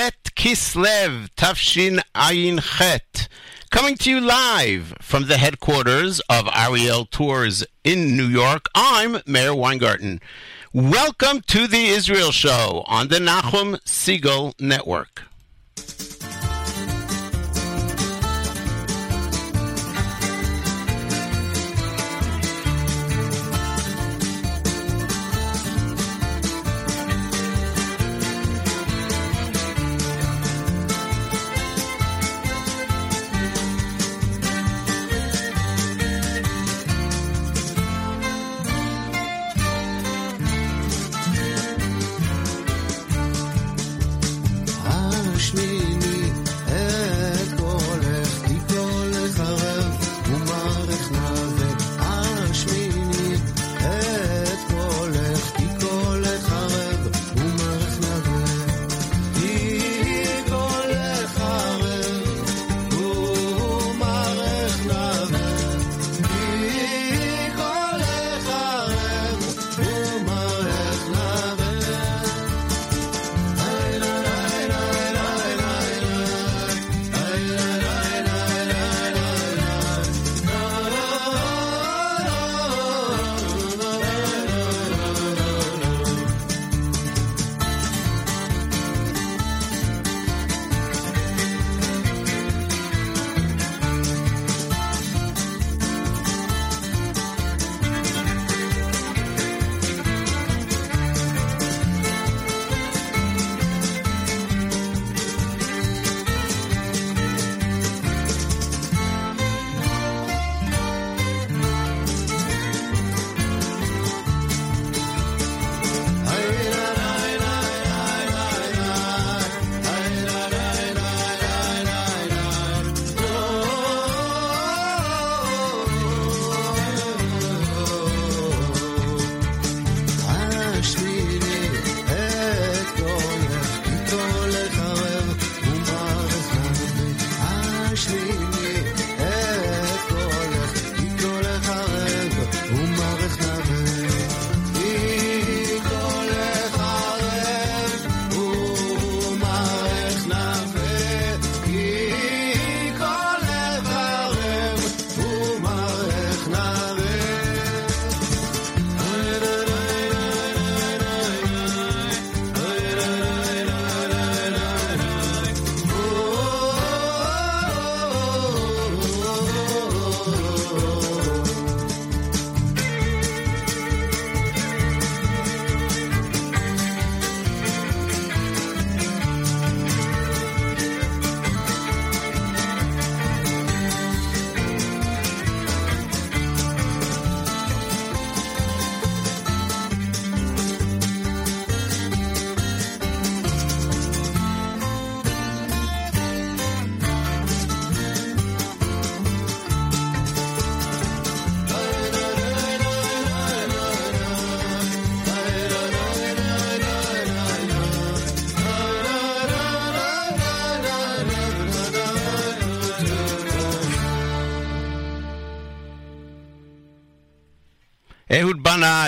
Het Kislev Tafshin Ayin Chet. Coming to you live from the headquarters of Ariel Tours in New York, I'm Meir Weingarten. Welcome to the Israel Show on the Nachum Segal Network.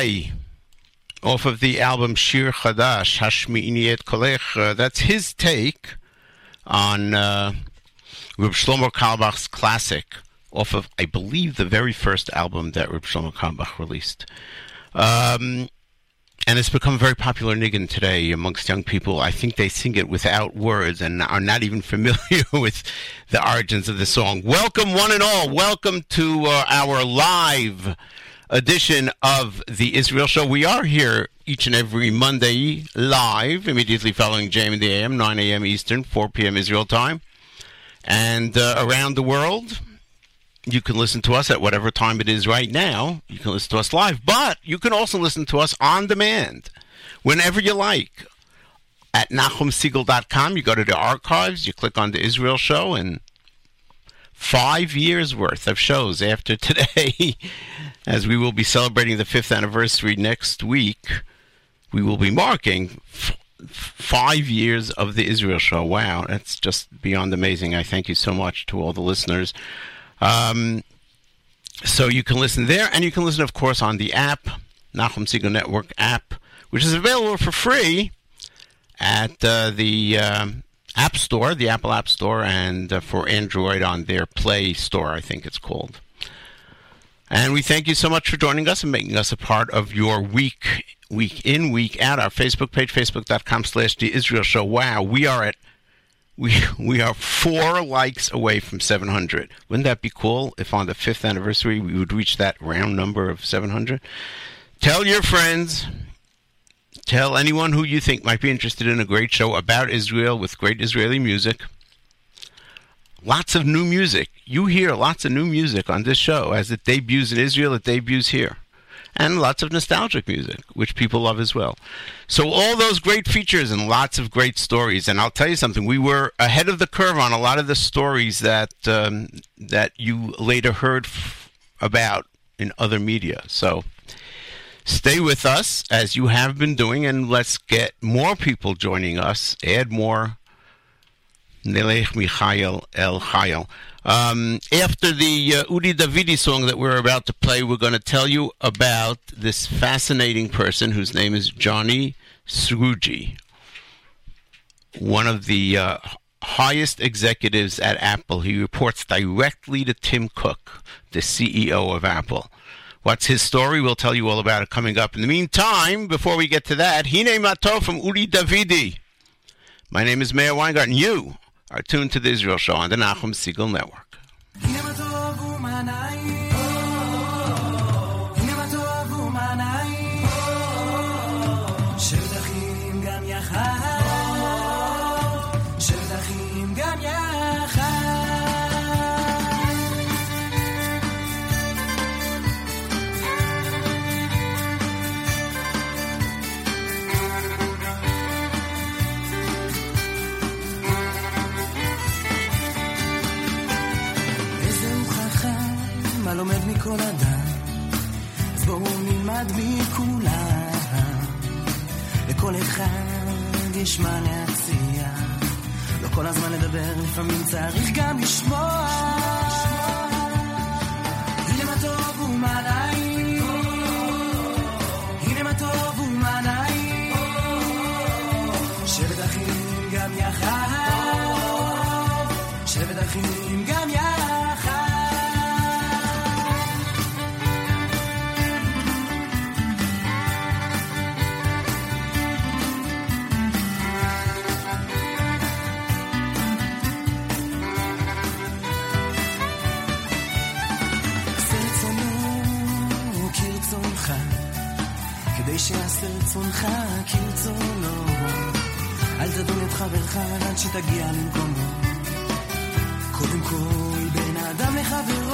Off of the album Shir Chadash, Hashmi'ini et Kolech. Uh, that's his take on uh, Reb Shlomo Carlebach's classic, off of, I believe, the very first album that Reb Shlomo Carlebach released. Um, and it's become a very popular niggin today amongst young people. I think they sing it without words and are not even familiar with the origins of the song. Welcome, one and all. Welcome to uh, our live edition of the Israel Show. We are here each and every Monday live, immediately following JM in the AM, 9 a.m. Eastern, 4 p.m. Israel time. And uh, around the world, you can listen to us at whatever time it is right now. You can listen to us live, but you can also listen to us on demand whenever you like. At NachumSegal.com, you go to the archives, you click on the Israel Show, and five years worth of shows after today as we will be celebrating the fifth anniversary next week. We will be marking f- five years of the Israel Show. Wow, that's just beyond amazing. I thank you so much to all the listeners. Um, so you can listen there, and you can listen, of course, on the app, Nachum Segal Network app, which is available for free at uh, the um, App Store, the Apple App Store, and uh, for Android on their Play Store, I think it's called. And we thank you so much for joining us and making us a part of your week, week in, week out. Our Facebook page, facebook.com slash the Israel Show. Wow, we are at we we are four likes away from 700. Wouldn't that be cool if on the fifth anniversary we would reach that round number of 700? Tell your friends. Tell anyone who you think might be interested in a great show about Israel with great Israeli music. Lots of new music. You hear lots of new music on this show as it debuts in Israel, it debuts here and lots of nostalgic music, which people love as well. So all those great features and lots of great stories. And I'll tell you something: we were ahead of the curve on a lot of the stories that um, that you later heard f- about in other media. So stay with us as you have been doing, and let's get more people joining us. Add more. Nelech Michael El Chayel. Um, after the uh, Udi Davidi song that we're about to play, we're going to tell you about this fascinating person whose name is Johnny Srouji, one of the uh, highest executives at Apple. He reports directly to Tim Cook, the CEO of Apple. What's his story? We'll tell you all about it coming up. In the meantime, before we get to that, Hine Matov from Udi Davidi. My name is Meir Weingarten. You are tuned to the Israel Show on the Nachum Segal Network. מכל אדם, אז בואו נלמד מכולם. לכל אחד יש מה להציע, לא כל הזמן לדבר, לפעמים צריך גם לשמוע. הנה מה טוב ומה נעים, הנה מה טוב ומה נעים, שבט אחים גם יחד, שבט אחים רצונך כרצונו. אל תדון את חברך עד שתגיע למקומו. קודם כל בין האדם לחברו.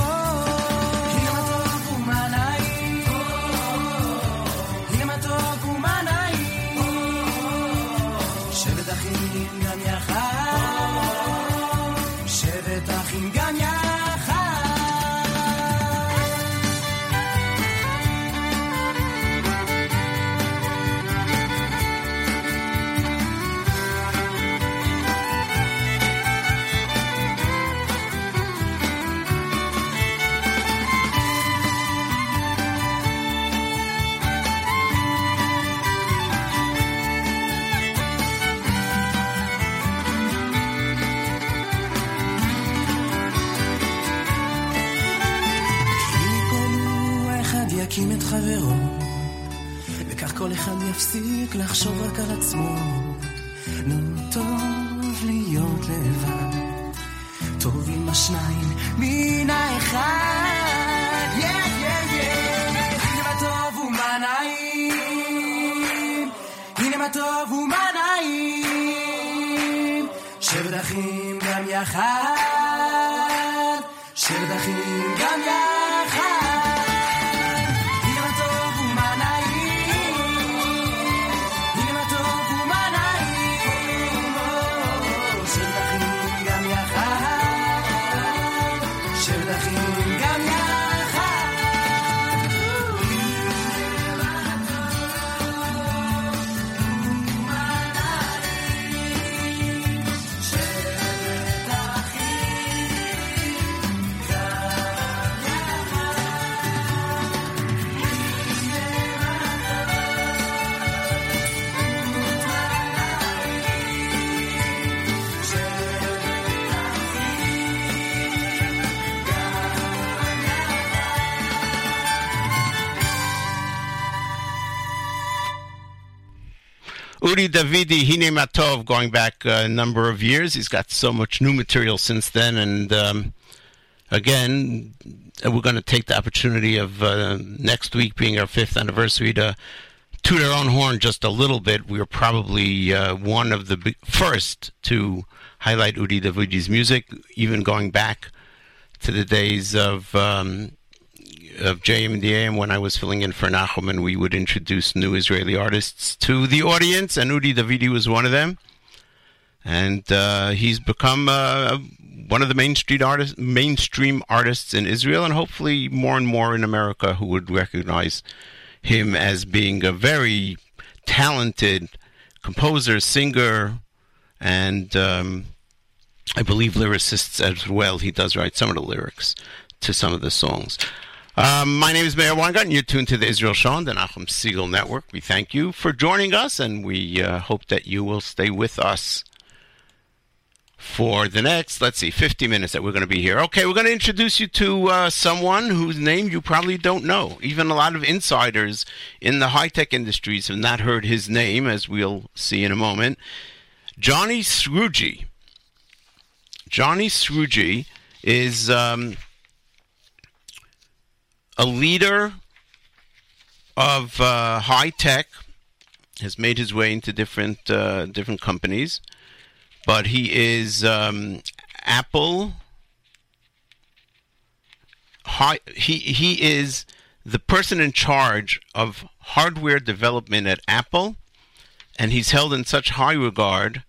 viajar. Udi Davidi, Hine Matov, going back a number of years. He's got so much new material since then. And um, again, we're going to take the opportunity of uh, next week being our fifth anniversary to toot our own horn just a little bit. We were probably uh, one of the first to highlight Udi Davidi's music, even going back to the days of um, of JM and when I was filling in for Nachum, and we would introduce new Israeli artists to the audience, and Udi Davidi was one of them. And uh, he's become uh, one of the mainstream artists, mainstream artists in Israel, and hopefully more and more in America who would recognize him as being a very talented composer, singer, and um, I believe lyricists as well. He does write some of the lyrics to some of the songs. Um, my name is Meir Weingarten. You're tuned to the Israel Show on the Nachum Segal Network. We thank you for joining us, and we uh, hope that you will stay with us for the next, let's see, 50 minutes that we're going to be here. Okay, we're going to introduce you to uh, someone whose name you probably don't know. Even a lot of insiders in the high tech industries have not heard his name, as we'll see in a moment. Johnny Srouji. Johnny Srouji is. Um, a leader of uh, high tech, has made his way into different uh, different companies, but he is um, Apple. He he is the person in charge of hardware development at Apple, and he's held in such high regard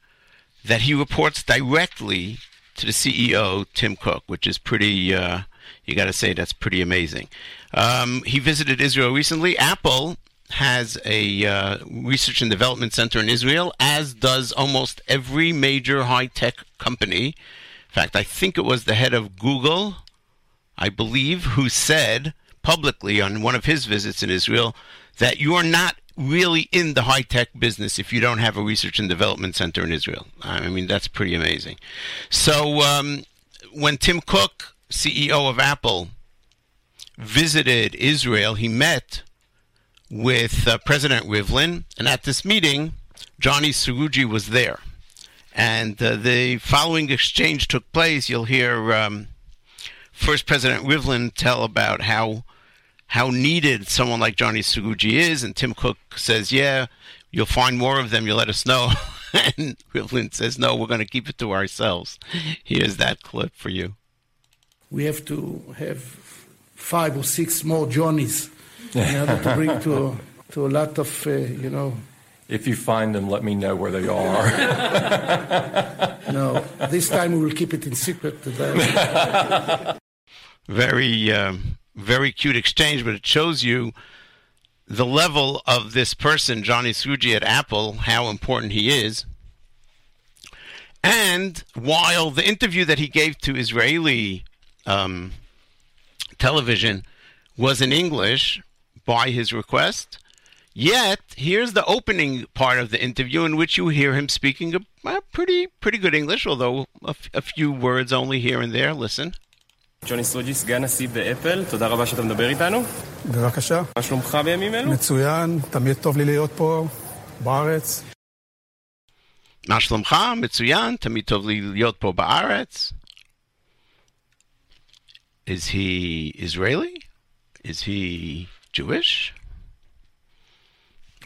that he reports directly to the CEO Tim Cook, which is pretty. Uh, you got to say that's pretty amazing. Um, he visited Israel recently. Apple has a uh, research and development center in Israel, as does almost every major high tech company. In fact, I think it was the head of Google, I believe, who said publicly on one of his visits in Israel that you are not really in the high tech business if you don't have a research and development center in Israel. I mean, that's pretty amazing. So, um, when Tim Cook, CEO of Apple, visited Israel, he met with uh, President Rivlin, and at this meeting, Johnny Srouji was there. And uh, the following exchange took place. You'll hear um, first President Rivlin tell about how how needed someone like Johnny Srouji is, and Tim Cook says, "Yeah, you'll find more of them. You'll let us know." and Rivlin says, "No, we're going to keep it to ourselves." Here's that clip for you. We have to have five or six more Johnnies in order to bring to, to a lot of, uh, you know. If you find them, let me know where they are. no, this time we will keep it in secret today. very, um, very cute exchange, but it shows you the level of this person, Johnny Srouji at Apple, how important he is. And while the interview that he gave to Israeli um, television was in English by his request. Yet, here's the opening part of the interview in which you hear him speaking a, a pretty pretty good English, although a, f- a few words only here and there. Listen. ג'וני סרוג'י, סגן נשיא באפל, תודה רבה שאתה מדבר איתנו. בבקשה. מה שלומך בימים אלו? מצוין, תמיד טוב לי להיות פה, בארץ. מה שלומך? מצוין, תמיד טוב לי להיות פה בארץ. Is he Israeli? Is he Jewish?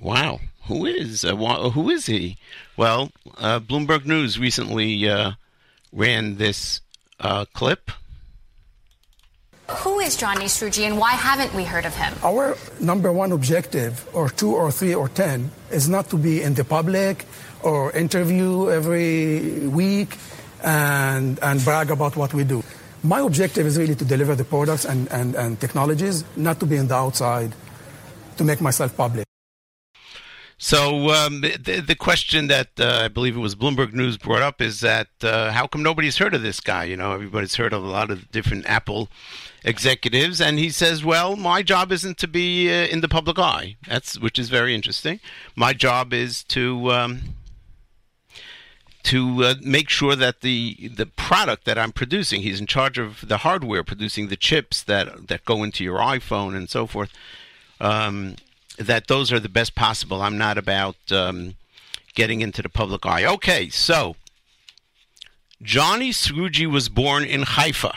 Wow, who is uh, who is he? Well, uh, Bloomberg News recently uh, ran this uh, clip. Who is Johnny Srouji and why haven't we heard of him? Our number one objective, or two or three or ten, is not to be in the public or interview every week and, and brag about what we do. My objective is really to deliver the products and, and, and technologies, not to be in the outside, to make myself public. So um, the, the question that uh, I believe it was Bloomberg News brought up is that uh, how come nobody's heard of this guy? You know, everybody's heard of a lot of different Apple executives, and he says, "Well, my job isn't to be uh, in the public eye." That's which is very interesting. My job is to um, to uh, make sure that the the product that I'm producing, he's in charge of the hardware, producing the chips that that go into your iPhone and so forth. Um, that those are the best possible. I'm not about um, getting into the public eye. Okay, so Johnny Srouji was born in Haifa.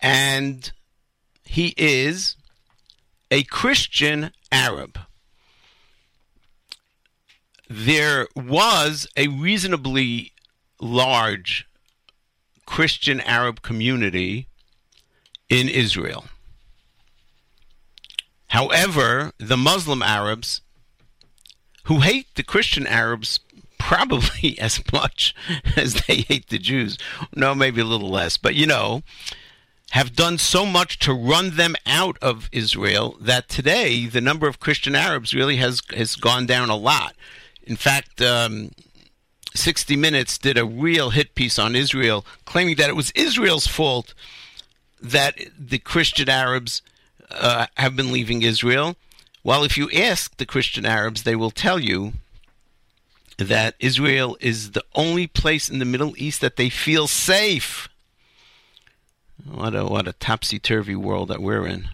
And he is a Christian Arab. There was a reasonably large Christian Arab community in Israel. However, the Muslim Arabs, who hate the Christian Arabs probably as much as they hate the Jews, no, maybe a little less, but you know, have done so much to run them out of Israel that today the number of Christian Arabs really has has gone down a lot. In fact, um, 60 Minutes did a real hit piece on Israel, claiming that it was Israel's fault that the Christian Arabs uh, have been leaving Israel. Well, if you ask the Christian Arabs, they will tell you that Israel is the only place in the Middle East that they feel safe. What a what a topsy turvy world that we're in.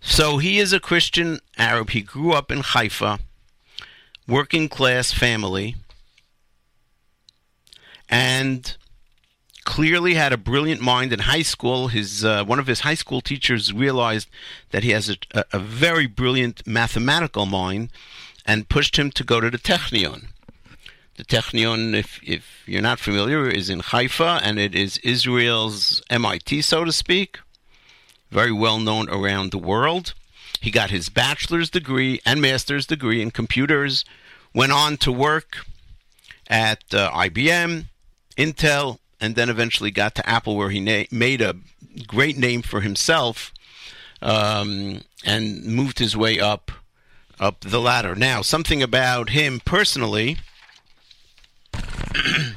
So he is a Christian Arab. He grew up in Haifa, working class family, and clearly had a brilliant mind in high school. His uh, one of his high school teachers realized that he has a, a, very brilliant mathematical mind, and pushed him to go to the Technion. The Technion, if, if you're not familiar, is in Haifa, and it is Israel's MIT, so to speak. Very well known around the world. He got his bachelor's degree and master's degree in computers, went on to work at uh, IBM, Intel, and then eventually got to Apple, where he na- made a great name for himself um, and moved his way up up the ladder. Now, something about him personally.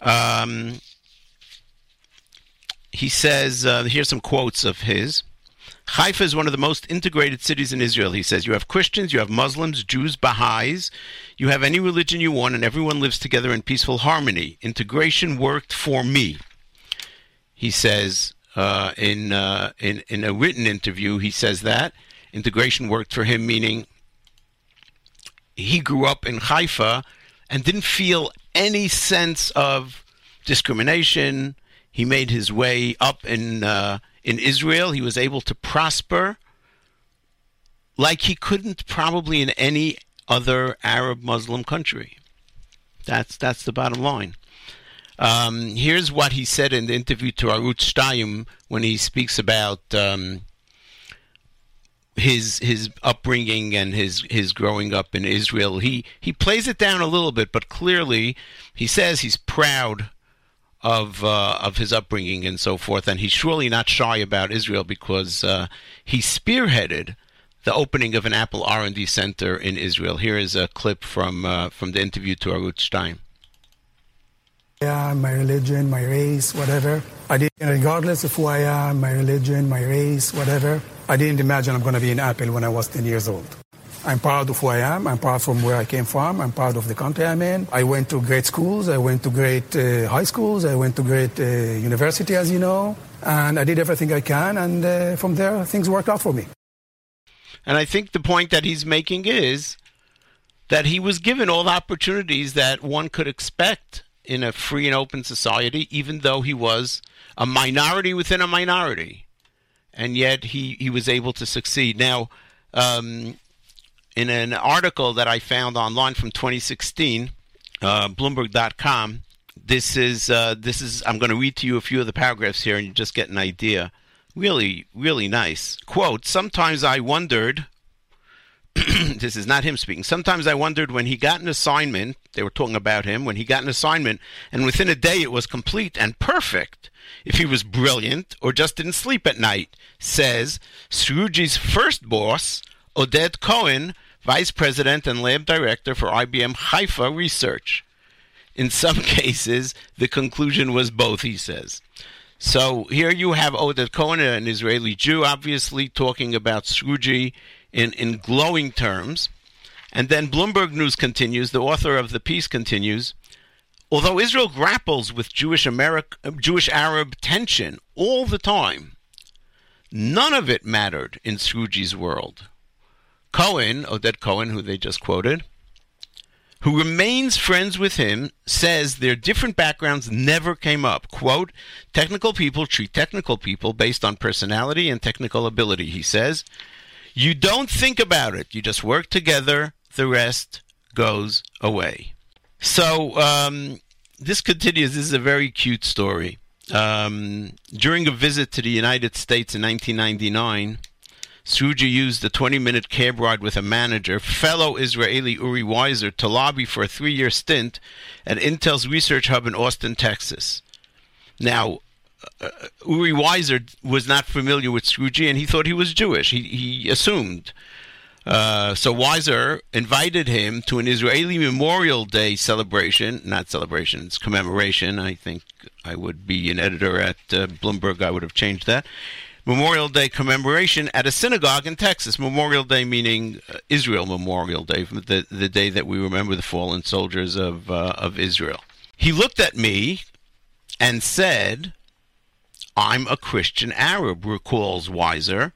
um, he says, uh, here's some quotes of his. Haifa is one of the most integrated cities in Israel, he says. You have Christians, you have Muslims, Jews, Baha'is. You have any religion you want, and everyone lives together in peaceful harmony. Integration worked for me. He says uh, in, uh, in, in a written interview, he says that. Integration worked for him, meaning he grew up in Haifa and didn't feel any sense of discrimination. He made his way up in uh, in Israel. He was able to prosper like he couldn't probably in any other Arab Muslim country. That's that's the bottom line. Um, here's what he said in the interview to Arutz Shtayim when he speaks about um, his his upbringing and his his growing up in Israel. He he plays it down a little bit, but clearly he says he's proud of uh, of his upbringing and so forth, and he's surely not shy about Israel because uh, he spearheaded the opening of an Apple R&D center in Israel. Here is a clip from uh, from the interview to Arutz Shtayim. Yeah, my religion, my race, whatever. I didn't, regardless of who I am, my religion, my race, whatever. I didn't imagine I'm going to be in Apple when I was 10 years old. I'm proud of who I am. I'm proud from where I came from. I'm proud of the country I'm in. I went to great schools. I went to great uh, high schools. I went to great uh, university, as you know. And I did everything I can. And uh, from there, things worked out for me. And I think the point that he's making is that he was given all the opportunities that one could expect in a free and open society, even though he was a minority within a minority. And yet he, he was able to succeed. Now, um, in an article that I found online from 2016, uh, Bloomberg.com, this is uh, this is I'm going to read to you a few of the paragraphs here, and you just get an idea. Really, really nice quote. Sometimes I wondered this is not him speaking. Sometimes I wondered when he got an assignment, they were talking about him, when he got an assignment, and within a day it was complete and perfect, if he was brilliant or just didn't sleep at night, says Srouji's first boss, Oded Cohen, vice president and lab director for IBM Haifa Research. In some cases, the conclusion was both, he says. So here you have Oded Cohen, an Israeli Jew, obviously talking about Srouji in, in glowing terms. And then Bloomberg News continues, the author of the piece continues, although Israel grapples with Jewish America, Jewish Arab tension all the time, none of it mattered in Srouji's world. Cohen, Oded Cohen, who they just quoted, who remains friends with him, says their different backgrounds never came up. Quote, technical people treat technical people based on personality and technical ability, he says. You don't think about it, you just work together, the rest goes away. So, um, this continues. This is a very cute story. Um, during a visit to the United States in 1999, Srouji used a 20 minute cab ride with a manager, fellow Israeli Uri Weiser, to lobby for a three year stint at Intel's research hub in Austin, Texas. Now, uh, Uri Weiser was not familiar with Srouji and he thought he was Jewish. He, he assumed. Uh, so Weiser invited him to an Israeli Memorial Day celebration, not celebration, it's commemoration. I think I would be an editor at uh, Bloomberg, I would have changed that. Memorial Day commemoration at a synagogue in Texas. Memorial Day meaning uh, Israel Memorial Day, the, the day that we remember the fallen soldiers of, uh, of Israel. He looked at me and said, I'm a Christian Arab, recalls Weiser,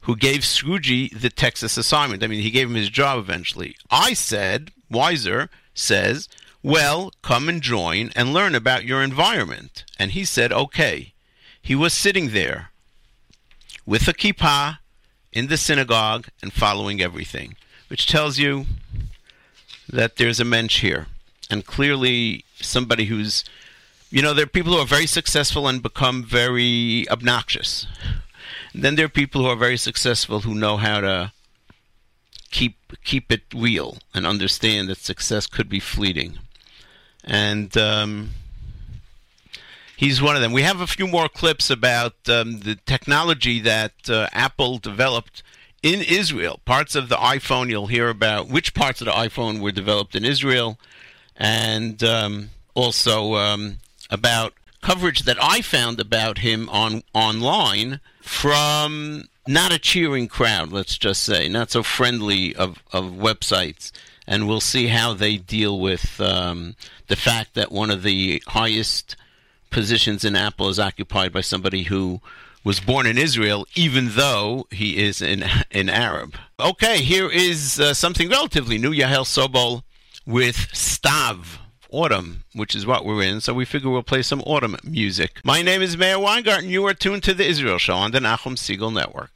who gave Srouji the Texas assignment. I mean, he gave him his job eventually. I said, Weiser says, well, come and join and learn about your environment. And he said, okay. He was sitting there with a kippah in the synagogue and following everything, which tells you that there's a mensch here. And clearly, somebody who's, you know, there are people who are very successful and become very obnoxious. And then there are people who are very successful who know how to keep keep it real and understand that success could be fleeting. And um, he's one of them. We have a few more clips about um, the technology that uh, Apple developed in Israel. Parts of the iPhone, you'll hear about which parts of the iPhone were developed in Israel, and um, also um, about coverage that I found about him on online from not a cheering crowd, let's just say, not so friendly of, of websites. And we'll see how they deal with um, the fact that one of the highest positions in Apple is occupied by somebody who was born in Israel, even though he is an, an Arab. Okay, here is uh, something relatively new Yaheli Sobol with Stav. Autumn, which is what we're in, so we figure we'll play some autumn music. My name is Meir Weingarten. You are tuned to the Israel Show on the Nachum Segal Network.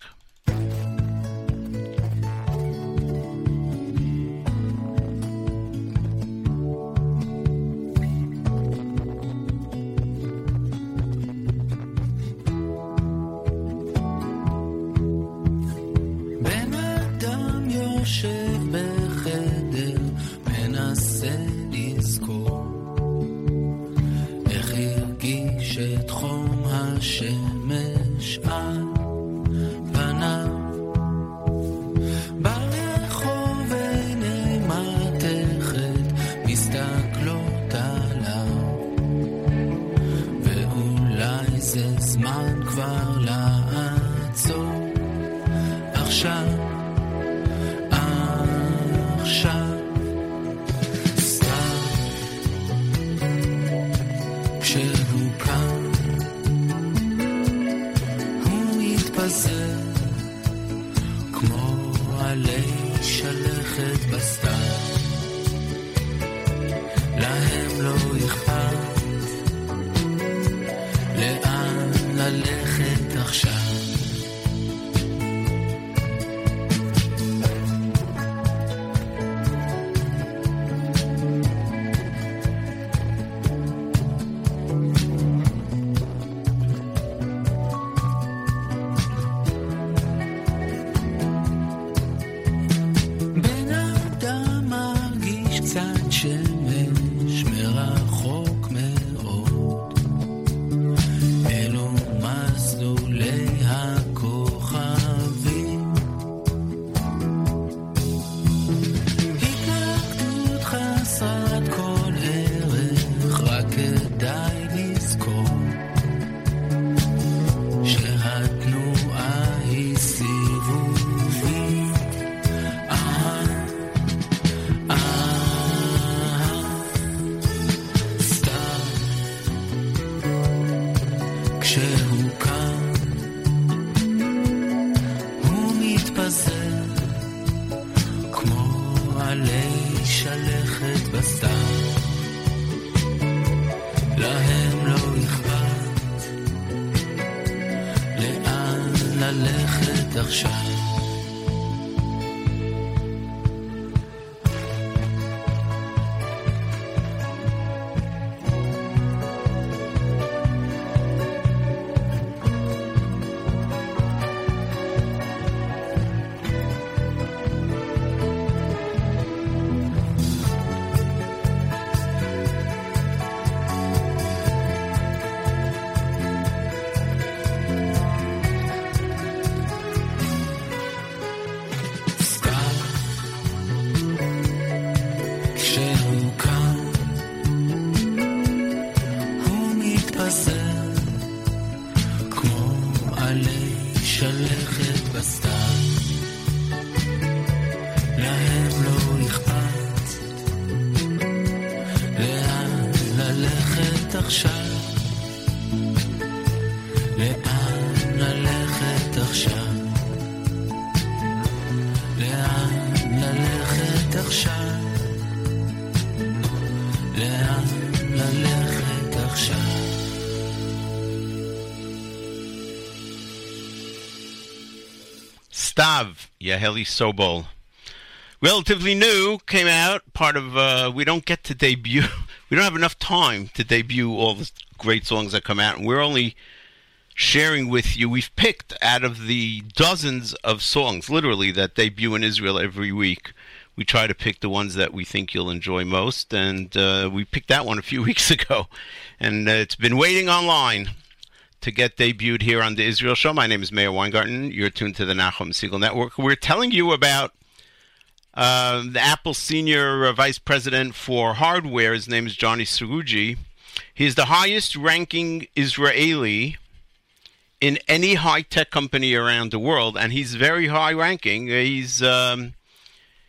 却无可 Yaheli Sobol. Relatively new, came out, part of, uh, we don't get to debut, we don't have enough time to debut all the great songs that come out, and we're only sharing with you, we've picked out of the dozens of songs, literally, that debut in Israel every week. We try to pick the ones that we think you'll enjoy most, and uh, we picked that one a few weeks ago, and uh, it's been waiting online to get debuted here on the Israel Show. My name is Meir Weingarten. You're tuned to the Nachum Segal Network. We're telling you about uh, the Apple Senior Vice President for Hardware. His name is Johnny Srouji. He's the highest ranking Israeli in any high tech company around the world, and he's very high ranking. He's um,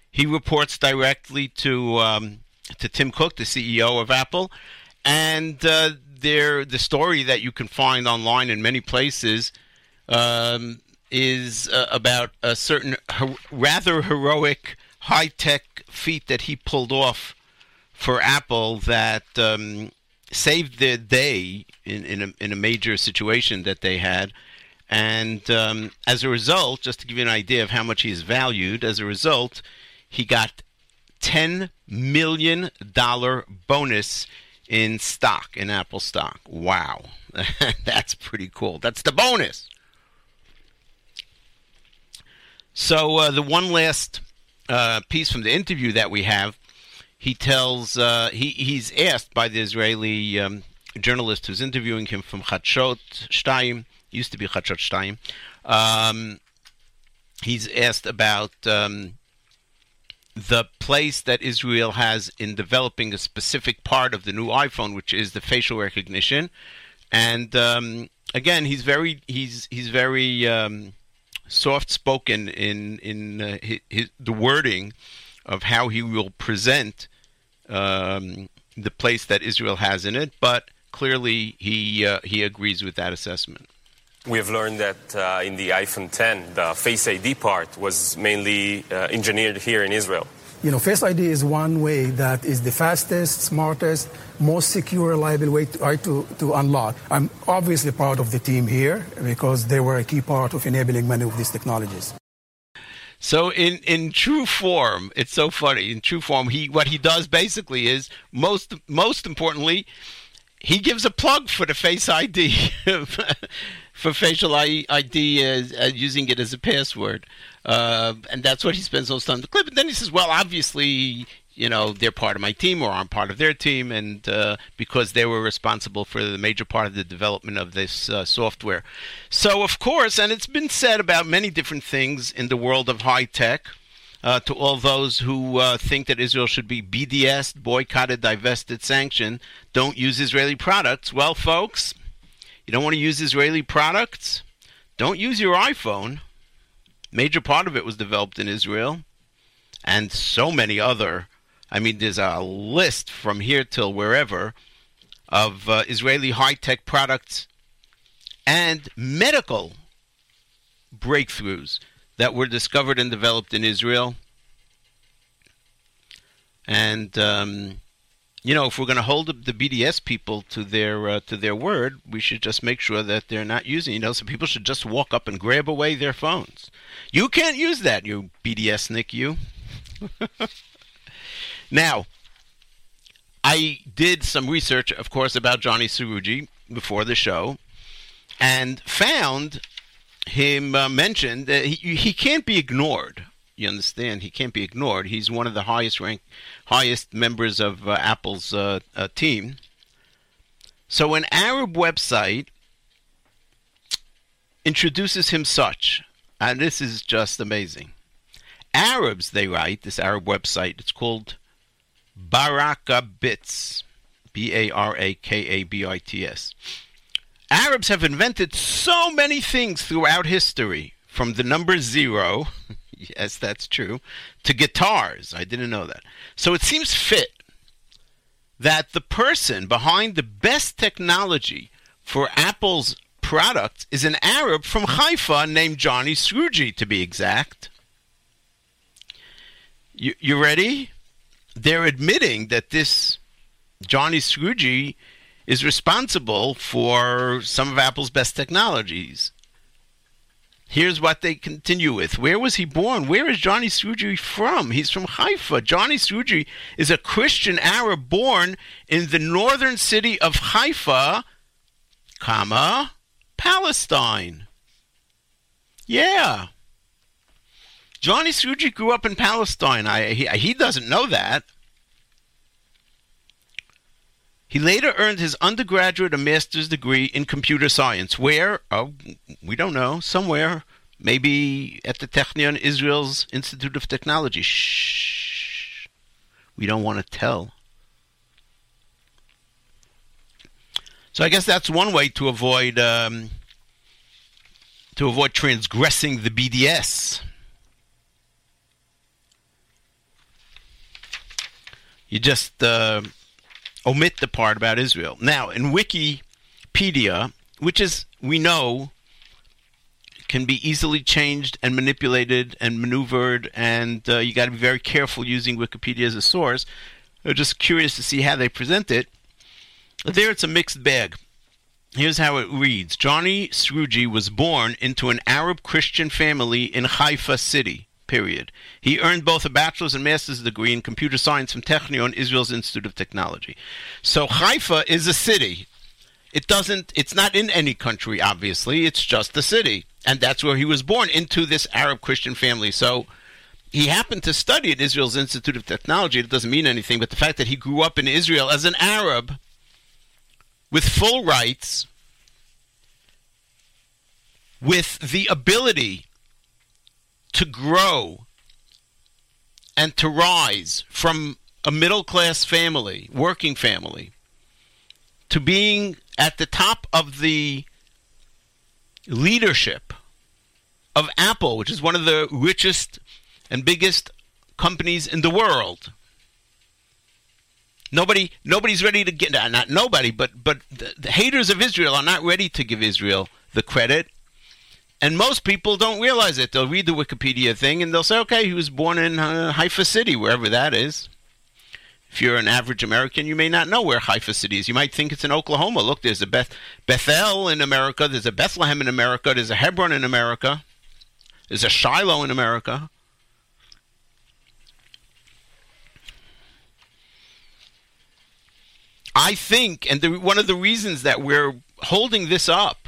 he reports directly to um, to Tim Cook, the CEO of Apple, and uh, there the story that you can find online in many places um, is uh, about a certain her- rather heroic high tech feat that he pulled off for Apple that um, saved the day in in a, in a major situation that they had. And um, as a result, just to give you an idea of how much he is valued, as a result, he got ten million dollar bonus in stock, in Apple stock. Wow. That's pretty cool. That's the bonus. So, uh, the one last uh, piece from the interview that we have, he tells, uh, he, he's asked by the Israeli um, journalist who's interviewing him from Chadshot Shtayim, used to be Chadshot Shtayim. Um, he's asked about um, the place that Israel has in developing a specific part of the new iPhone, which is the facial recognition. And um, again, he's very he's he's very um, soft spoken in in uh, his, his, the wording of how he will present um, the place that Israel has in it. But clearly, he uh, he agrees with that assessment. We have learned that uh, in the iPhone 10, the Face ID part was mainly uh, engineered here in Israel. You know, Face ID is one way that is the fastest, smartest, most secure, reliable way to, to, to unlock. I'm obviously proud of the team here because they were a key part of enabling many of these technologies. So in, in true form, it's so funny. In true form, he what he does basically is most most importantly, he gives a plug for the Face ID for facial ID as, as using it as a password. Uh, and that's what he spends most time on the clip. And then he says, well, obviously, you know, they're part of my team or I'm part of their team, and uh, because they were responsible for the major part of the development of this uh, software. So, of course, and it's been said about many different things in the world of high tech. Uh, to all those who uh, think that Israel should be BDS, boycotted, divested, sanctioned, don't use Israeli products. Well, folks, you don't want to use Israeli products? Don't use your iPhone. Major part of it was developed in Israel, and so many other. I mean, there's a list from here till wherever of uh, Israeli high tech products and medical breakthroughs that were discovered and developed in Israel. And um, you know, if we're going to hold the BDS people to their uh, to their word, we should just make sure that they're not using. You know, so people should just walk up and grab away their phones. You can't use that, you BDS Nick. You. now, I did some research, of course, about Johnny Srouji before the show, and found him uh, mentioned that he, he can't be ignored. You understand? He can't be ignored. He's one of the highest rank, highest members of uh, Apple's uh, uh team. So an Arab website introduces him such, and this is just amazing. Arabs, they write, this Arab website, it's called Baraka Bits, B A R A K A B I T S. Arabs have invented so many things throughout history, from the number zero, yes, that's true, to guitars. I didn't know that. So it seems fit that the person behind the best technology for Apple's products is an Arab from Haifa named Johnny Srouji, to be exact. You, you ready? They're admitting that this Johnny Srouji is responsible for some of Apple's best technologies. Here's what they continue with. Where was he born? Where is Johnny Srouji from? He's from Haifa. Johnny Srouji is a Christian Arab born in the northern city of Haifa, comma, Palestine. Yeah. Johnny Srouji grew up in Palestine. I, he, he doesn't know that. He later earned his undergraduate and master's degree in computer science. Where? Oh, we don't know. Somewhere. Maybe at the Technion, Israel's Institute of Technology. Shh. We don't want to tell. So I guess that's one way to avoid um, to avoid transgressing the BDS. You just uh, omit the part about Israel. Now, in Wikipedia, which is, we know, can be easily changed and manipulated and maneuvered, and uh, you got to be very careful using Wikipedia as a source. I'm just curious to see how they present it. There, it's a mixed bag. Here's how it reads Johnny Srouji was born into an Arab Christian family in Haifa City period. He earned both a bachelor's and master's degree in computer science from Technion, Israel's Institute of Technology. So Haifa is a city. It doesn't it's not in any country obviously, it's just a city. And that's where he was born into this Arab Christian family. So he happened to study at Israel's Institute of Technology. It doesn't mean anything, but the fact that he grew up in Israel as an Arab with full rights, with the ability to grow and to rise from a middle class family, working family, to being at the top of the leadership of Apple, which is one of the richest and biggest companies in the world. Nobody, nobody's ready to get not nobody, but but the, the haters of Israel are not ready to give Israel the credit and most people don't realize it. They'll read the Wikipedia thing and they'll say, okay, he was born in uh, Haifa City, wherever that is. If you're an average American, you may not know where Haifa City is. You might think it's in Oklahoma. Look, there's a Beth- Bethel in America, there's a Bethlehem in America, there's a Hebron in America, there's a Shiloh in America. I think, and the, one of the reasons that we're holding this up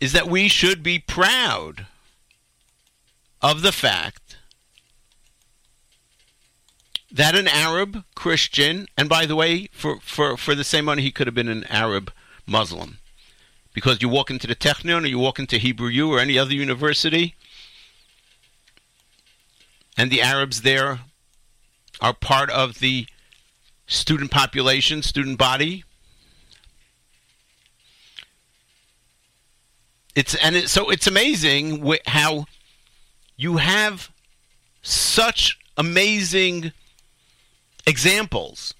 is that we should be proud of the fact that an Arab Christian, and by the way, for, for, for the same money, he could have been an Arab Muslim. Because you walk into the Technion or you walk into Hebrew U or any other university, and the Arabs there are part of the student population, student body, It's and it, so it's amazing wh- how you have such amazing examples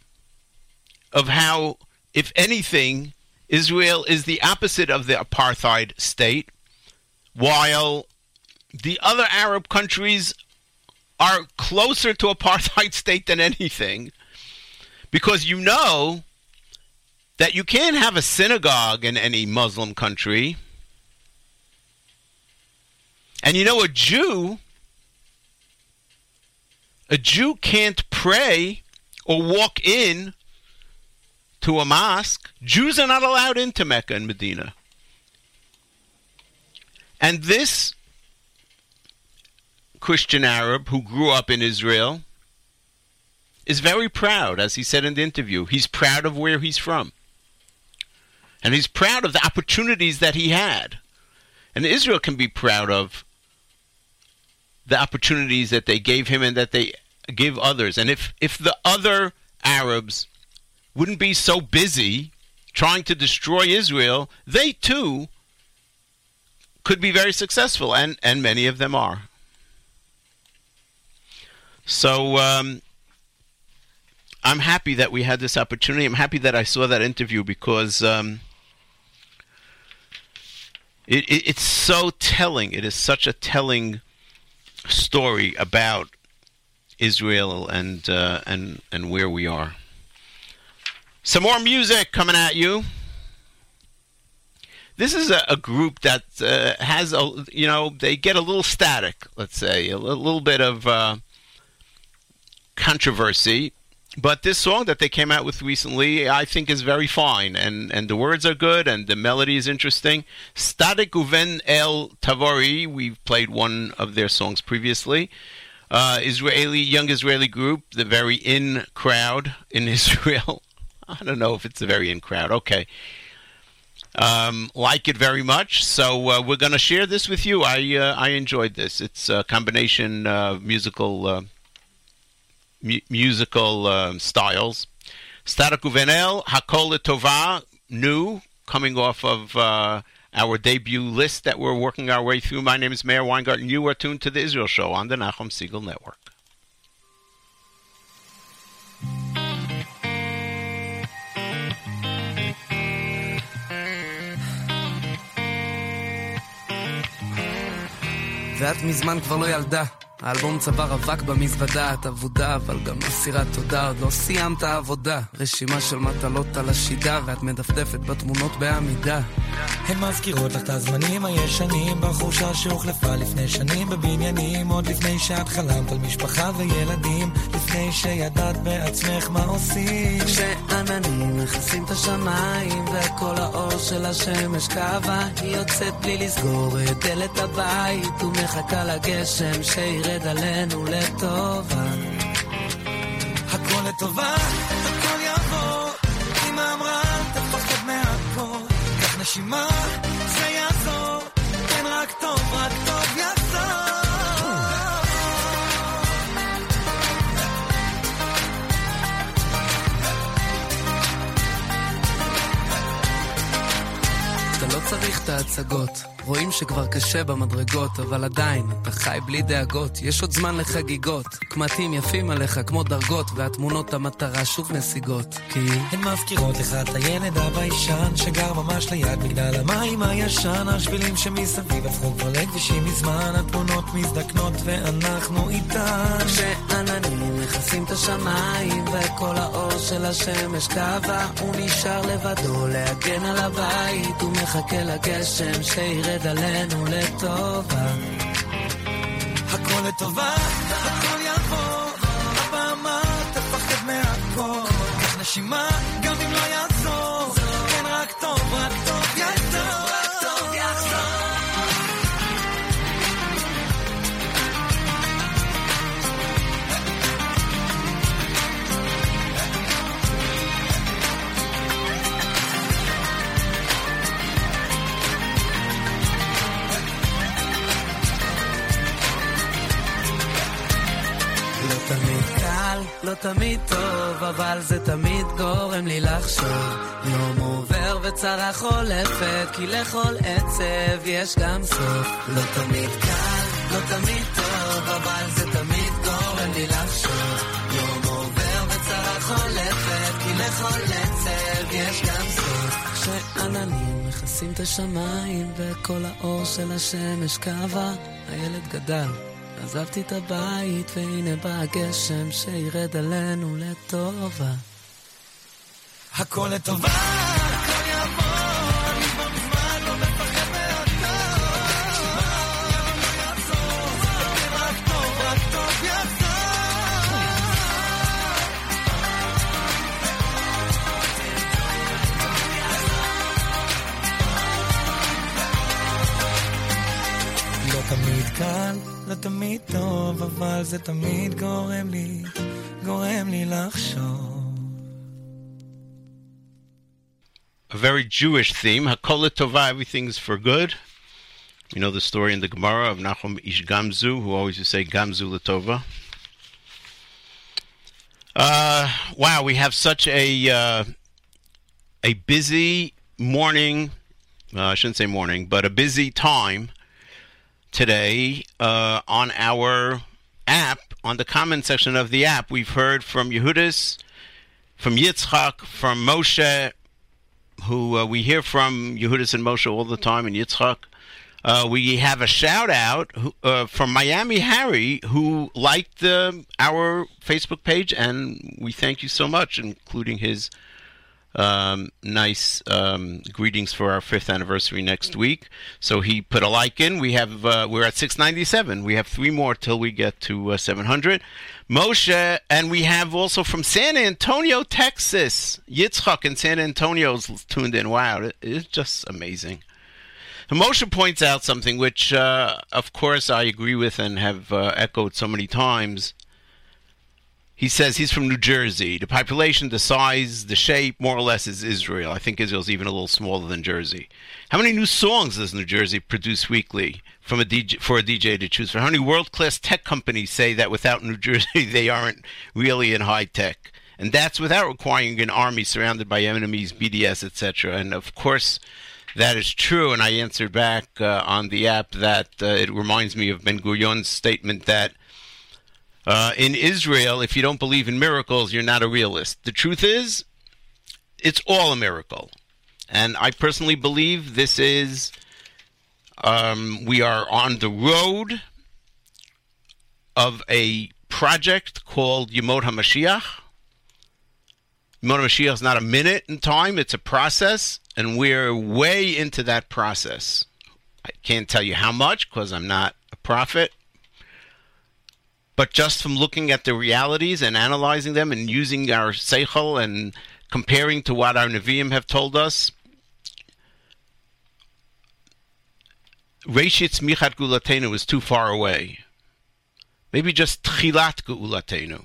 of how, if anything, Israel is the opposite of the apartheid state, while the other Arab countries are closer to apartheid state than anything because you know that you can't have a synagogue in any Muslim country. And you know, a Jew, a Jew can't pray or walk in to a mosque. Jews are not allowed into Mecca and Medina. And this Christian Arab who grew up in Israel is very proud, as he said in the interview. He's proud of where he's from. And he's proud of the opportunities that he had. And Israel can be proud of the opportunities that they gave him and that they give others. And if, if the other Arabs wouldn't be so busy trying to destroy Israel, they too could be very successful, and, and many of them are. So um, I'm happy that we had this opportunity. I'm happy that I saw that interview because um, it, it, it's so telling. It is such a telling story about Israel and uh, and and where we are. Some more music coming at you. This is a, a group that uh, has a you know they get a little static. Let's say a little, bit of uh, controversy. But this song that they came out with recently, I think, is very fine, and, and the words are good, and the melody is interesting. Static Uven El Tavori, we've played one of their songs previously. Uh, Israeli young Israeli group, the very in crowd in Israel. I don't know if it's a very in crowd. Okay, um, like it very much. So uh, we're going to share this with you. I uh, I enjoyed this. It's a combination musical uh, mu- musical um, styles. Static Uvenel, Hakol Tova, new, coming off of uh, our debut list that we're working our way through. My name is Meir Weingarten. You are tuned to the Israel Show on the Nachum Segal Network. ואת מזמן כבר לא ילדה האלבום צוואר אבק במזוודה, את אבודה, אבל גם אסירת תודה, עוד לא סיימת עבודה. רשימה של מטלות על השידה, ואת מדפדפת בתמונות בעמידה. הן מזכירות לך את הזמנים הישנים, בחורשה שהוחלפה לפני שנים בבניינים, עוד לפני שאת חלמת על משפחה וילדים, לפני שידעת בעצמך מה עושים. כשעננים מכסים את השמיים, וכל האור של השמש קבע, היא יוצאת בלי לסגור את דלת הבית, ומחכה לגשם שירד. ירד עלינו לטובה. הכל לטובה, הכל יעבור. אמא אמרה, תפחד מהכל. קח נשימה, זה יעזור. כן, רק טוב, רק טוב יעזור. אתה לא צריך את ההצגות. רואים שכבר קשה במדרגות, אבל עדיין, אתה חי בלי דאגות, יש עוד זמן לחגיגות. קמטים יפים עליך כמו דרגות, והתמונות המטרה שוב משיגות. כי... הן מזכירות לך את הילד הביישן, שגר ממש ליד מגדל המים הישן, השבילים שמסביב הפכו כבר לכבישים מזמן, התמונות מזדקנות ואנחנו איתן. כשעננים מכסים את השמיים, וכל האור של השמש קבע, הוא נשאר לבדו להגן על הבית, הוא מחכה לגשם שירד. ירד עלינו לטובה. הכל לטובה, הכל יעבור, הבמה תפחד מהכל. קח נשימה, גם אם לא יעזור, כן רק טוב, רק טוב לא תמיד טוב, אבל זה תמיד גורם לי לחשוב. יום עובר וצרה חולפת, כי לכל עצב יש גם סוף. לא תמיד קל, לא תמיד טוב, אבל זה תמיד גורם לי לחשוב. יום עובר וצרה חולפת, כי לכל עצב יש גם סוף. כשעננים מכסים את השמיים, וכל האור של השמש קבע, הילד גדל. עזבתי את הבית והנה בא הגשם שירד עלינו לטובה. הכל לטובה, הכל יבוא לא תמיד קל. לא תמיד טוב, אבל זה תמיד גורם לי, גורם לי לחשוב. A very Jewish theme. Hakol Tova, everything's for good. You know the story in the Gemara of Nachum Ish Gamzu, who always used to say Gamzu Latova. Uh, wow, we have such a uh, a busy morning. Uh, I shouldn't say morning, but a busy time today uh, on our app, on the comment section of the app. We've heard from Yehudis, from Yitzchak, from Moshe, who uh, we hear from Yehudis and Moshe all the time, and Yitzchak. Uh, we have a shout out uh, from Miami Harry, who liked uh, our Facebook page, and we thank you so much, including his um, nice um, greetings for our fifth anniversary next week. So he put a like in. We have uh, we're at 697. We have three more till we get to uh, 700. Moshe, and we have also from San Antonio, Texas. Yitzchak in San Antonio's tuned in. Wow, it- it's just amazing. Moshe points out something which, uh, of course, I agree with and have uh, echoed so many times. He says he's from New Jersey. The population, the size, the shape, more or less, is Israel. I think Israel's even a little smaller than Jersey. How many new songs does New Jersey produce weekly from a DJ, for a DJ to choose from? How many world-class tech companies say that without New Jersey they aren't really in high tech? And that's without requiring an army surrounded by enemies, BDS, etc. And of course, that is true. And I answered back uh, on the app that uh, it reminds me of Ben Gurion's statement that uh, in Israel, if you don't believe in miracles, you're not a realist. The truth is, it's all a miracle. And I personally believe this is, um, we are on the road of a project called Yemot HaMashiach. Yemot HaMashiach is not a minute in time, it's a process, and we're way into that process. I can't tell you how much because I'm not a prophet. But just from looking at the realities and analyzing them and using our seichel and comparing to what our Nevi'im have told us, Reshit Smichat Geulatenu is too far away. Maybe just Tchilat Geulatenu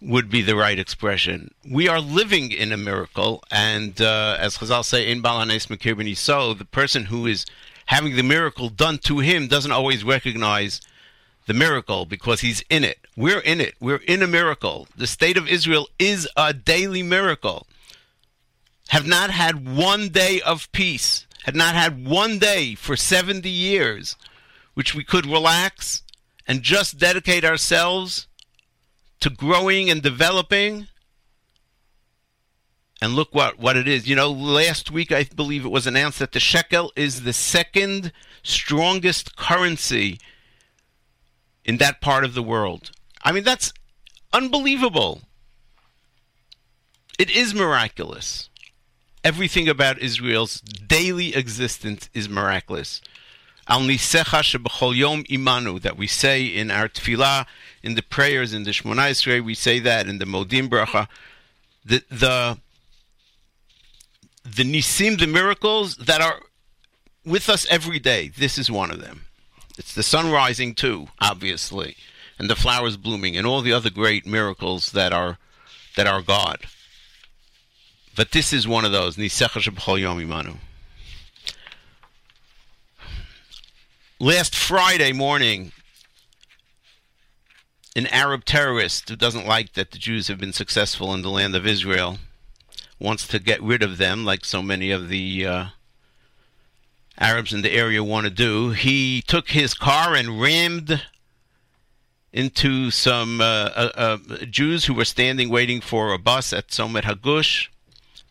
would be the right expression. We are living in a miracle, and uh, as Chazal say, in Balanes Mekir so the person who is having the miracle done to him doesn't always recognize the miracle because he's in it. We're in it. We're in a miracle. The state of Israel is a daily miracle. Have not had one day of peace, had not had one day for 70 years, which we could relax and just dedicate ourselves to growing and developing. And look what, what it is. You know, last week I believe it was announced that the shekel is the second strongest currency in that part of the world. I mean, that's unbelievable. It is miraculous. Everything about Israel's daily existence is miraculous. Al nisecha shebechol yom imanu that we say in our tefillah, in the prayers in the Shemona Esrei, we say that in the Modim bracha. The the the nisim, the miracles that are with us every day. This is one of them. It's the sun rising too, obviously, and the flowers blooming, and all the other great miracles that are that are God. But this is one of those. Last Friday morning, an Arab terrorist who doesn't like that the Jews have been successful in the land of Israel wants to get rid of them, like so many of the uh, Arabs in the area want to do. He took his car and rammed into some uh, uh, uh, Jews who were standing waiting for a bus at Tzomet Hagush,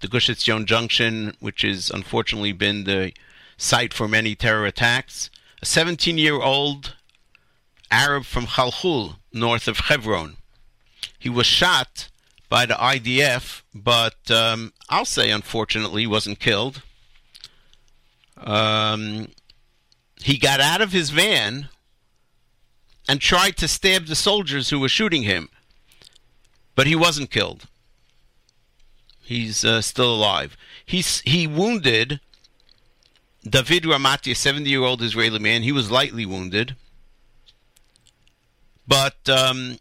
the Gush Etzion Junction, which has unfortunately been the site for many terror attacks. a 17 year old Arab from Khalkhul, north of Hebron. He was shot by the IDF, but um, I'll say unfortunately he wasn't killed. Um, he got out of his van and tried to stab the soldiers who were shooting him, but he wasn't killed. He's uh, still alive. He's, he wounded David Ramati, a 70 year old Israeli man. He was lightly wounded. But um,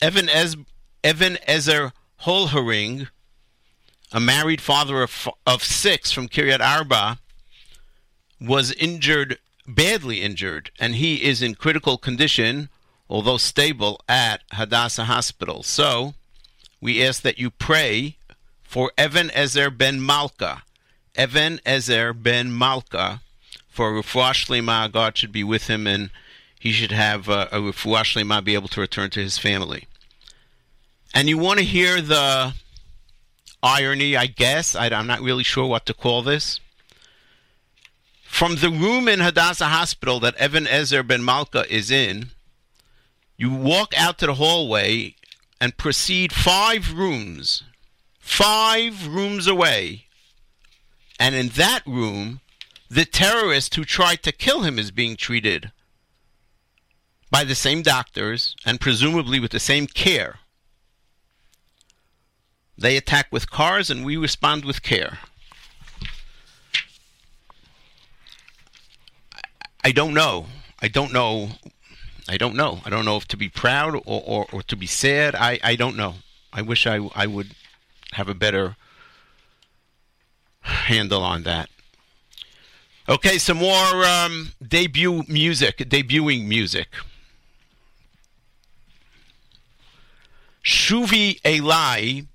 Evan, Ez- Evan Ezer Holhering, a married father of, of six from Kiryat Arba, was injured, badly injured, and he is in critical condition, although stable, at Hadassah Hospital. So we ask that you pray for Evan Ezer ben Malka. Evan Ezer ben Malka for Refuah Shlema. God should be with him and he should have uh, a be able to return to his family. And you want to hear the irony, I guess. I, I'm not really sure what to call this. From the room in Hadassah Hospital that Evan Ezer ben Malka is in, you walk out to the hallway and proceed five rooms, five rooms away. And in that room, the terrorist who tried to kill him is being treated by the same doctors and presumably with the same care. They attack with cars and we respond with care. I don't know. I don't know. I don't know. I don't know if to be proud or, or, or to be sad. I, I don't know. I wish I, I would have a better handle on that. Okay, some more um, debut music, debuting music. Shuvi Elai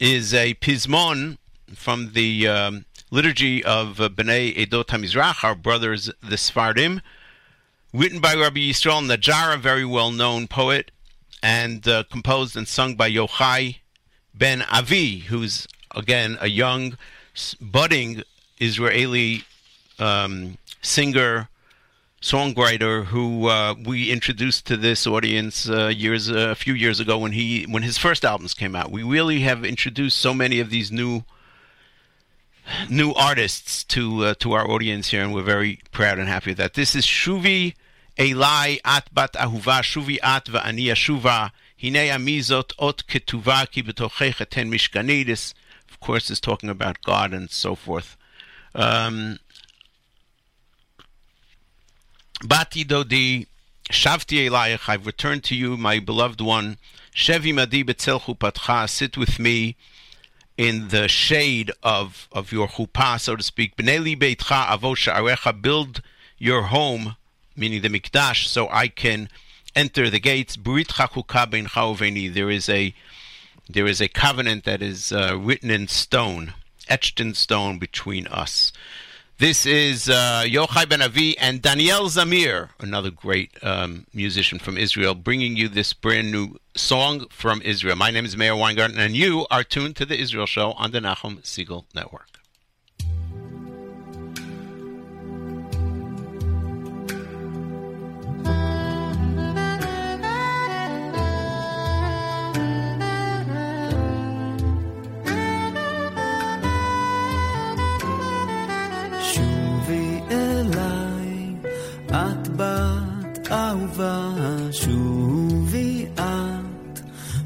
is a pismon from the um, liturgy of uh, Edot HaMizrach, our brothers the Sfardim, written by Rabbi Yisrael Najara, a very well-known poet, and uh, composed and sung by Yochai Ben Avi, who's again a young, budding Israeli um, singer songwriter who uh, we introduced to this audience uh, years uh, a few years ago when he when his first albums came out. We really have introduced so many of these new new artists to uh, to our audience here, and we're very proud and happy that. This is Shuvi Elai At Bat Ahuva Shuvi At Va'ani Shuva Hine Amizot Ot Ketuva Ki B'tochech Eten Mishkani. This, of course, is talking about God and so forth. Um, Bati Dodi, Shavti Elayach, I've returned to you, my beloved one. Shevi Madi Betzel Chupatcha, sit with me in the shade of, of your chuppah, so to speak. Bnei Beitcha Avosha Arecha, build your home, meaning the Mikdash, so I can enter the gates. There is a there is a covenant that is uh, written in stone, etched in stone between us. This is uh, Yochai Ben Avi and Daniel Zamir, another great um, musician from Israel, bringing you this brand new song from Israel. My name is Meir Weingarten, and you are tuned to the Israel Show on the Nachum Segal Network. אהובה, שובי את,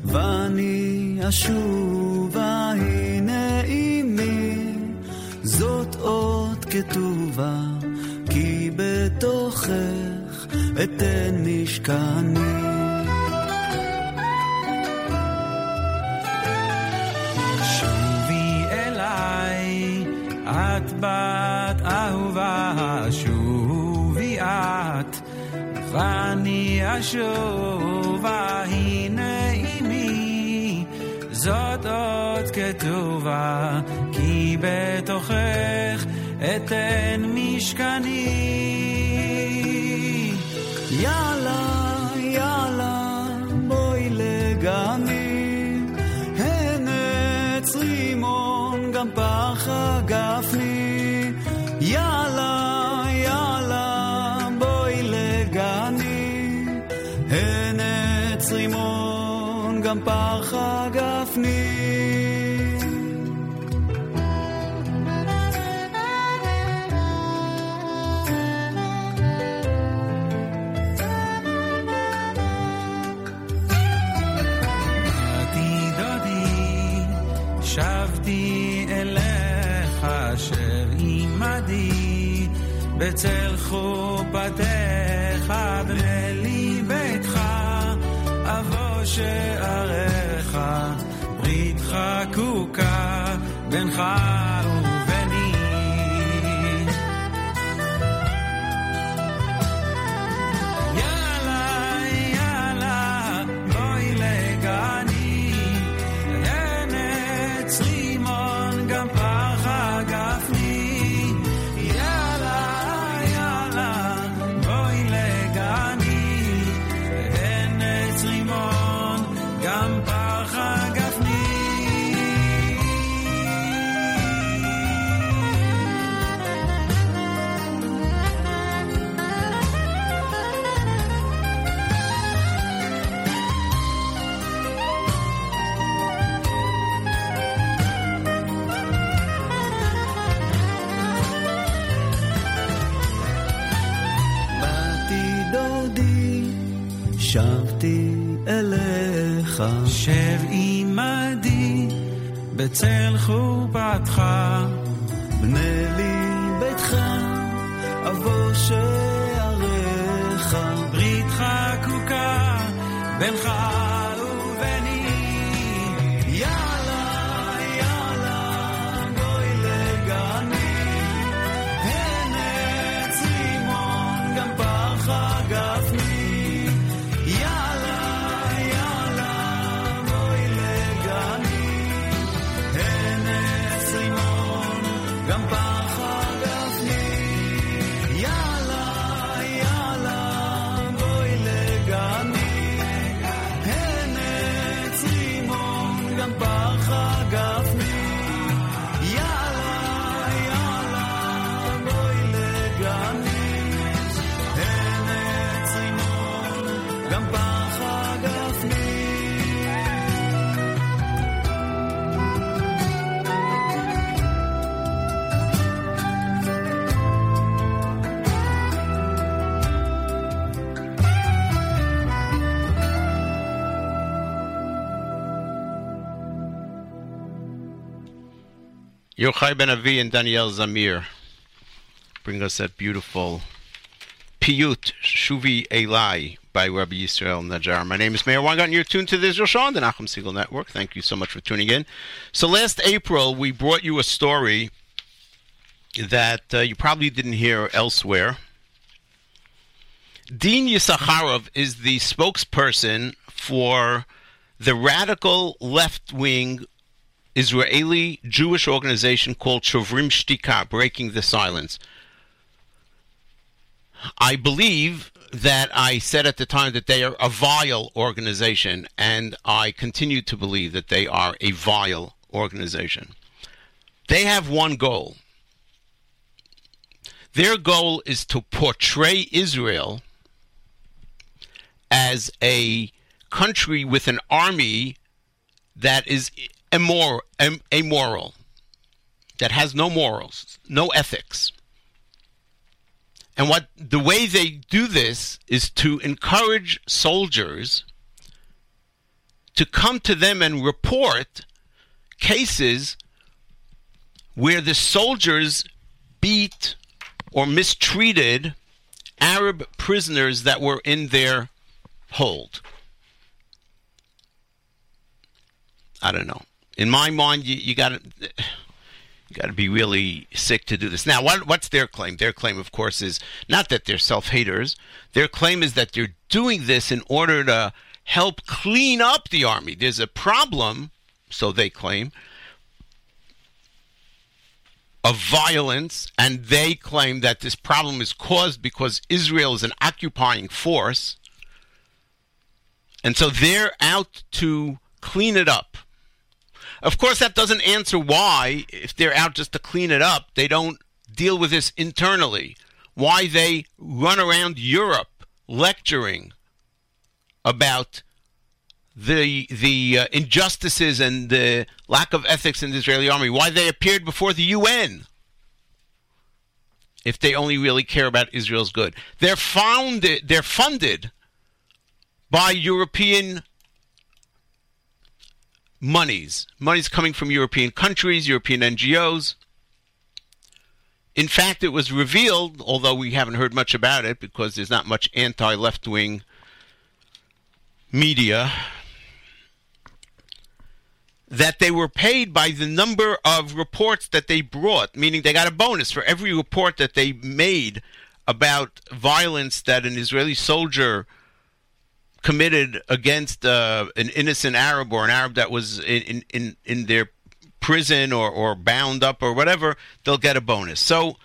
ואני אשובה, הנה אמי, זאת אות כתובה, כי בתוכך אתן משכני. שובי אליי, את בת אהובה, שובי את, ואני אשובה, הנה אמי, זאת עוד כתובה, כי בתוכך אתן משכני. יאללה, יאללה, בואי לגני, הן עץ רימון, גם פח הגפני. יאללה, רימון, גם פרחה גפני. שבתי בצל חור שערי בצל חופתך. Yochai Ben Avi and Daniel Zamir bring us that beautiful Piyut Shuvi Elai by Rabbi Yisrael Najar. My name is Meir Weingarten. and You're tuned to the Israel Show on the Nachum Segal Network. Thank you so much for tuning in. So last April, we brought you a story that uh, you probably didn't hear elsewhere. Dean Issacharoff is the spokesperson for the radical left wing Israeli Jewish organization called Shovrim Shtika, Breaking the Silence. I believe that I said at the time that they are a vile organization, and I continue to believe that they are a vile organization. They have one goal. Their goal is to portray Israel as a country with an army that is immoral, am- amoral, that has no morals, no ethics. And what the way they do this is to encourage soldiers to come to them and report cases where the soldiers beat or mistreated Arab prisoners that were in their hold. I don't know. In my mind, you, you got to you got to be really sick to do this. Now, what, what's their claim? Their claim, of course, is not that they're self-haters. Their claim is that they're doing this in order to help clean up the army. There's a problem, so they claim, of violence, and they claim that this problem is caused because Israel is an occupying force, and so they're out to clean it up. Of course, that doesn't answer why, if they're out just to clean it up, they don't deal with this internally. Why they run around Europe lecturing about the the uh, injustices and the lack of ethics in the Israeli army, why they appeared before the UN. If they only really care about Israel's good, they're founded. They're funded by European monies. Monies coming from European countries, European NGOs. In fact, it was revealed, although we haven't heard much about it because there's not much anti left wing media that they were paid by the number of reports that they brought, meaning they got a bonus for every report that they made about violence that an Israeli soldier committed against uh, an innocent Arab or an Arab that was in, in, in their prison or, or bound up or whatever, they'll get a bonus. So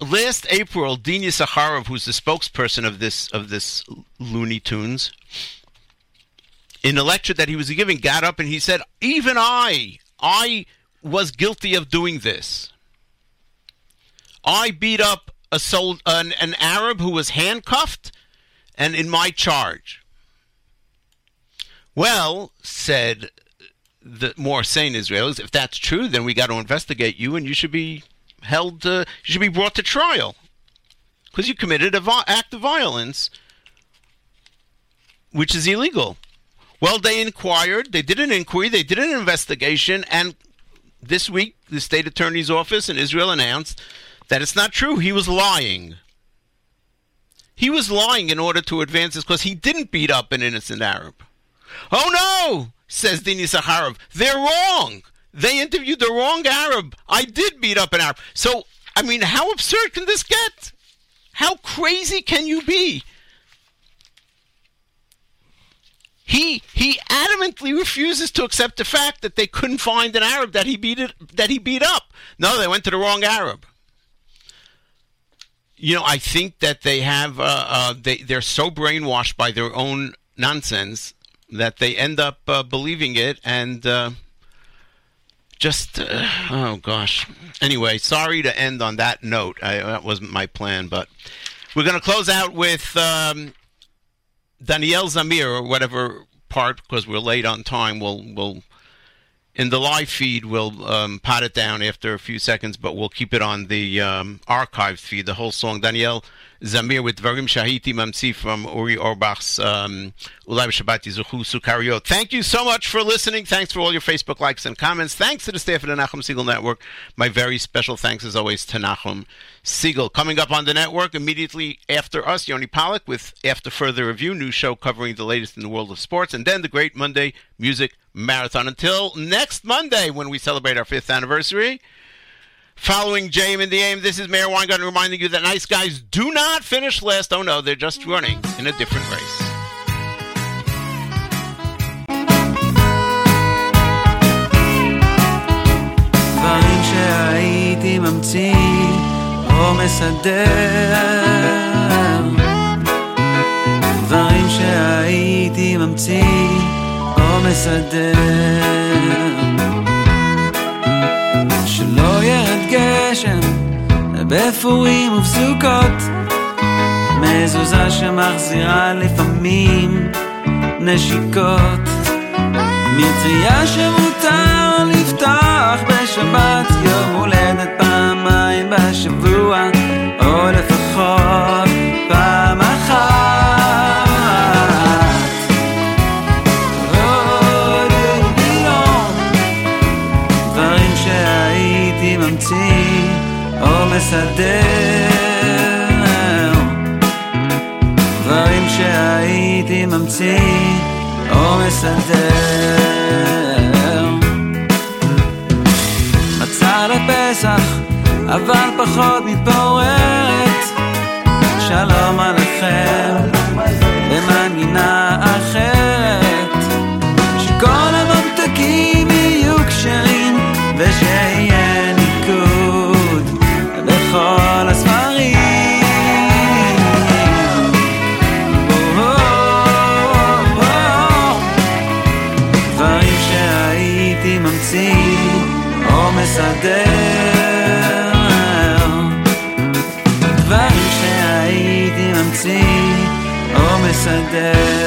last April, Dean Issacharoff, who's the spokesperson of this of this Looney Tunes, in a lecture that he was giving, got up and he said, Even I, I was guilty of doing this. I beat up a sold, an, an Arab who was handcuffed and in my charge. Well, said the more sane Israelis, if that's true, then we got to investigate you and you should be held, uh, you should be brought to trial because you committed an vi- act of violence, which is illegal. Well, they inquired, they did an inquiry, they did an investigation, and this week the state attorney's office in Israel announced that it's not true. He was lying. He was lying in order to advance this because he didn't beat up an innocent Arab. Oh no, says Dean Issacharoff. They're wrong. They interviewed the wrong Arab. I did beat up an Arab. So, I mean, how absurd can this get? How crazy can you be? He he adamantly refuses to accept the fact that they couldn't find an Arab that he beat it, that he beat up. No, they went to the wrong Arab. You know, I think that they have uh, uh, they they're so brainwashed by their own nonsense that they end up uh, believing it and uh, just uh, oh gosh. Anyway, sorry to end on that note. I, that wasn't my plan, but we're going to close out with um, Daniel Zamir or whatever part because we're late on time. We'll we'll in the live feed we'll um, pot it down after a few seconds, but we'll keep it on the um, archived feed. The whole song Daniel Zamir with Dvarim Shahiti Mamsi from Uri Orbach's um, Ulai Shabbat Yizuchu Sukariot. Thank you so much for listening. Thanks for all your Facebook likes and comments. Thanks to the staff of the Nachum Segal Network. My very special thanks, as always, to Nachum Segal. Coming up on the network immediately after us, Yoni Pollock with After Further Review, new show covering the latest in the world of sports, and then the great Monday Music Marathon. Until next Monday, when we celebrate our fifth anniversary. Following Jame in the aim, this is Meir Weingarten reminding you that nice guys do not finish last. Oh no, they're just running in a different race. דברים שהייתי ממציא או מסדר דברים שהייתי ממציא או מסדר בפורים ובסוכות. מזוזה שמחזירה לפעמים נשיקות. מטריה שמותר לפתוח בשבת יום הולדת ממציא או מסדר. מצה לפסח אבל פחות מתפוררת. שלום עליכם Sunday.